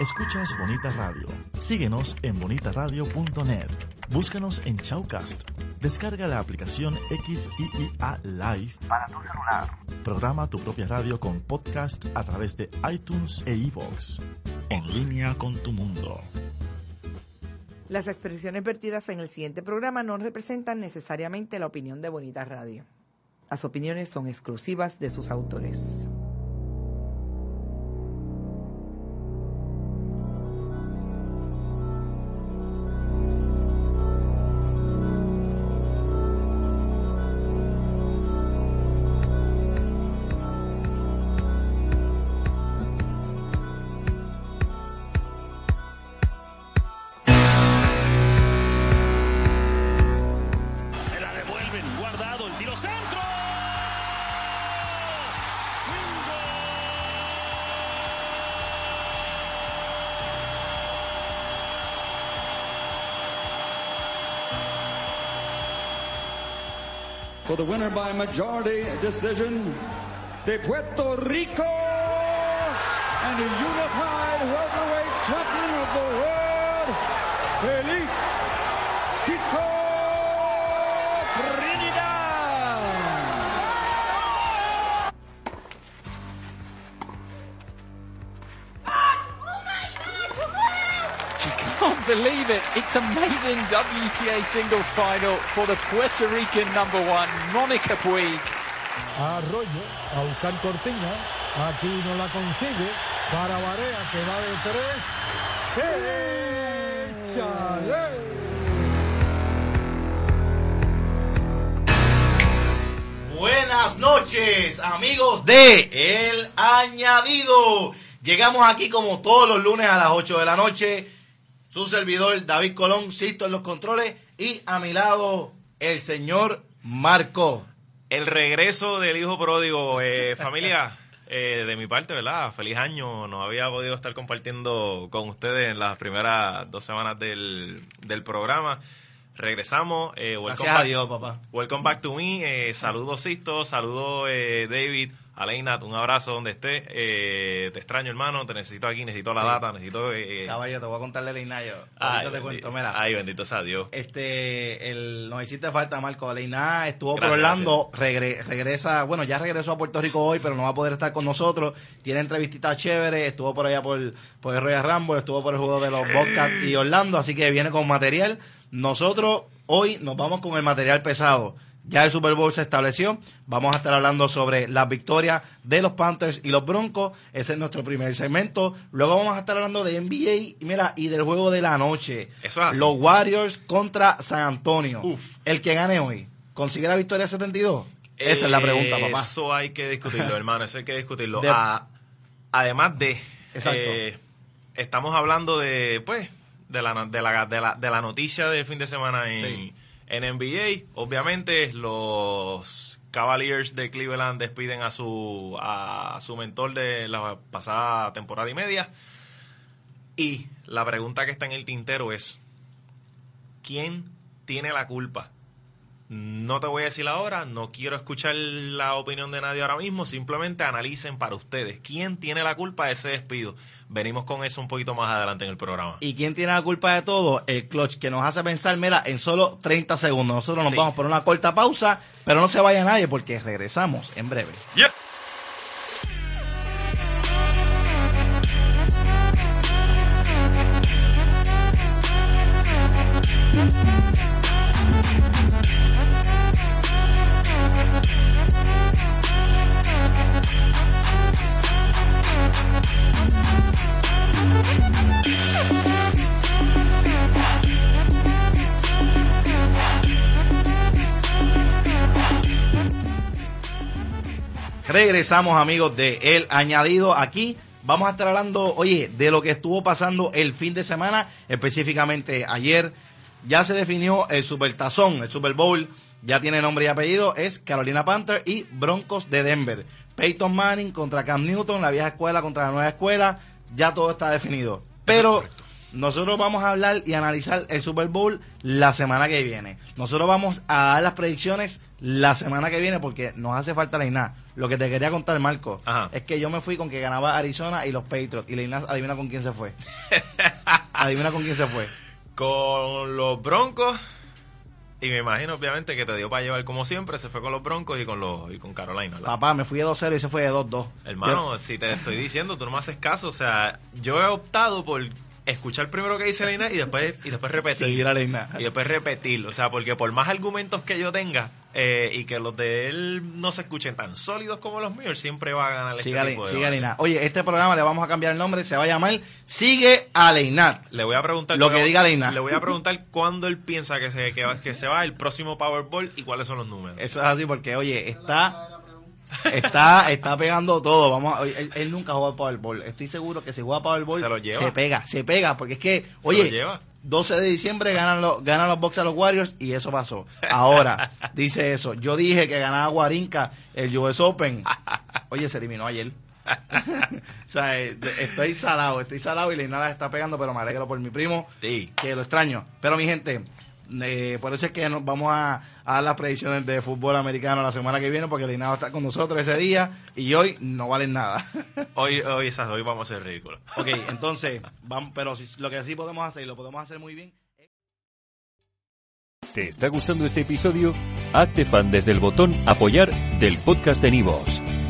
Escuchas Bonita Radio. Síguenos en bonitaradio.net. Búscanos en Chaucast. Descarga la aplicación XIIA Live para tu celular. Programa tu propia radio con podcast a través de iTunes e iVoox. En línea con tu mundo. Las expresiones vertidas en el siguiente programa no representan necesariamente la opinión de Bonita Radio. Las opiniones son exclusivas de sus autores. For the winner by majority decision, de Puerto Rico and the unified welterweight champion of the world, Felix believe it. It's amazing WTA singles final for the Puerto Rican number one, Monica Puig. Arroyo a buscar cortina. Aquí no la consigue. Para Barea que va de tres. ¡Échale! Buenas noches, amigos de El Añadido. Llegamos aquí como todos los lunes a las 8 de la noche. Su servidor David Colón, Sisto en los controles y a mi lado el señor Marco. El regreso del hijo pródigo, eh, familia, eh, de mi parte, ¿verdad? Feliz año. No había podido estar compartiendo con ustedes en las primeras dos semanas del, del programa. Regresamos. Eh, welcome Gracias a Dios, papá. Welcome back to me. Eh, saludos, Sisto. Saludos, eh, David. Aleinat, un abrazo donde esté. Eh, te extraño, hermano. Te necesito aquí. Necesito la Sí. data. Necesito. Eh, Caballo, te voy a contarle el Ignayo. ay, te cuento, mira. Ay, bendito sea Dios. Este, el, nos hiciste falta, Marco Aleina. Estuvo por Orlando, regre- regresa, bueno, ya regresó a Puerto Rico hoy, pero no va a poder estar con nosotros. Tiene entrevistitas chéveres, estuvo por allá por, por el Royal Rumble, estuvo por el juego de los Bobcats y Orlando, así que viene con material. Nosotros hoy nos vamos con el material pesado. Ya el Super Bowl se estableció. Vamos a estar hablando sobre las victorias de los Panthers y los Broncos. Ese es nuestro primer segmento. Luego vamos a estar hablando de NBA y mira, y del juego de la noche. Eso es así. Los Warriors contra San Antonio. El que gane hoy, ¿consigue la victoria 72? Esa es la pregunta, papá. Eso hay que discutirlo, hermano. Eso hay que discutirlo. De- A- además de. Exacto. eh, estamos hablando de, pues, de la, de la, de la, de la noticia del fin de semana en, Sí. En NBA. Obviamente, los Cavaliers de Cleveland despiden a su, a su mentor de la pasada temporada y media. Y la pregunta que está en el tintero es: ¿quién tiene la culpa? No te voy a decir ahora, no quiero escuchar la opinión de nadie ahora mismo, simplemente analicen para ustedes quién tiene la culpa de ese despido. Venimos con eso un poquito más adelante en el programa. ¿Y quién tiene la culpa de todo? El clutch, que nos hace pensar, mira, en solo 30 segundos. Nosotros nos Sí. vamos por una corta pausa, pero no se vaya nadie porque regresamos en breve. Yep. Regresamos amigos de El Añadido aquí. Vamos a estar hablando, oye, de lo que estuvo pasando el fin de semana, específicamente ayer. Ya se definió el Supertazón, el Super Bowl, ya tiene nombre y apellido, es Carolina Panther y Broncos de Denver. Peyton Manning contra Cam Newton, la vieja escuela contra la nueva escuela, ya todo está definido. Pero nosotros vamos a hablar y analizar el Super Bowl la semana que viene. Nosotros vamos a dar las predicciones la semana que viene porque nos hace falta la INA. Lo que te quería contar, Marco, Ajá. es que yo me fui con que ganaba Arizona y los Patriots. Y la INA, adivina con quién se fue. adivina con quién se fue. Con los Broncos. Y me imagino, obviamente, que te dio para llevar como siempre. Se fue con los Broncos y con los y con Carolina. ¿verdad? Papá, me fui de 2-0 y se fue de 2-2. Hermano, si te estoy diciendo, tú no me haces caso. O sea, yo he optado por escuchar primero que dice Leina y después, y después repetir. Seguir a la INA. Y después repetirlo. O sea, porque por más argumentos que yo tenga eh, y que los de él no se escuchen tan sólidos como los míos, siempre va a ganar este Sigue tipo de sigue a la debate. INA. Oye, este programa le vamos a cambiar el nombre, se va a llamar Sigue a la INA. Le voy a preguntar Lo que diga Leina. Le voy a preguntar cuándo él piensa que se, que, va- que se va el próximo Powerball y cuáles son los números. Eso es así porque, oye, está está está pegando todo. Vamos, a- él, él nunca jugó Powerball. Estoy seguro que si juega Powerball Se lo lleva. pega, se pega, porque es que, lo oye, lleva. 12 de diciembre ganan los ganan los Bucks a los Warriors y eso pasó. Ahora dice eso. Yo dije que ganaba Guarinca el US Open. Oye, se eliminó ayer. o sea, eh, estoy salado, estoy salado y la nada está pegando, pero me alegro por mi primo Sí. que lo extraño. Pero mi gente, eh, por eso es que nos vamos a, a dar las predicciones de fútbol americano la semana que viene, porque el Inado está con nosotros ese día y hoy no valen nada. Hoy, hoy, esas, hoy vamos a ser ridículos. ok, entonces, vamos, pero si- lo que sí podemos hacer y lo podemos hacer muy bien. ¿Te está gustando este episodio? Hazte fan desde el botón Apoyar del podcast de Nivos.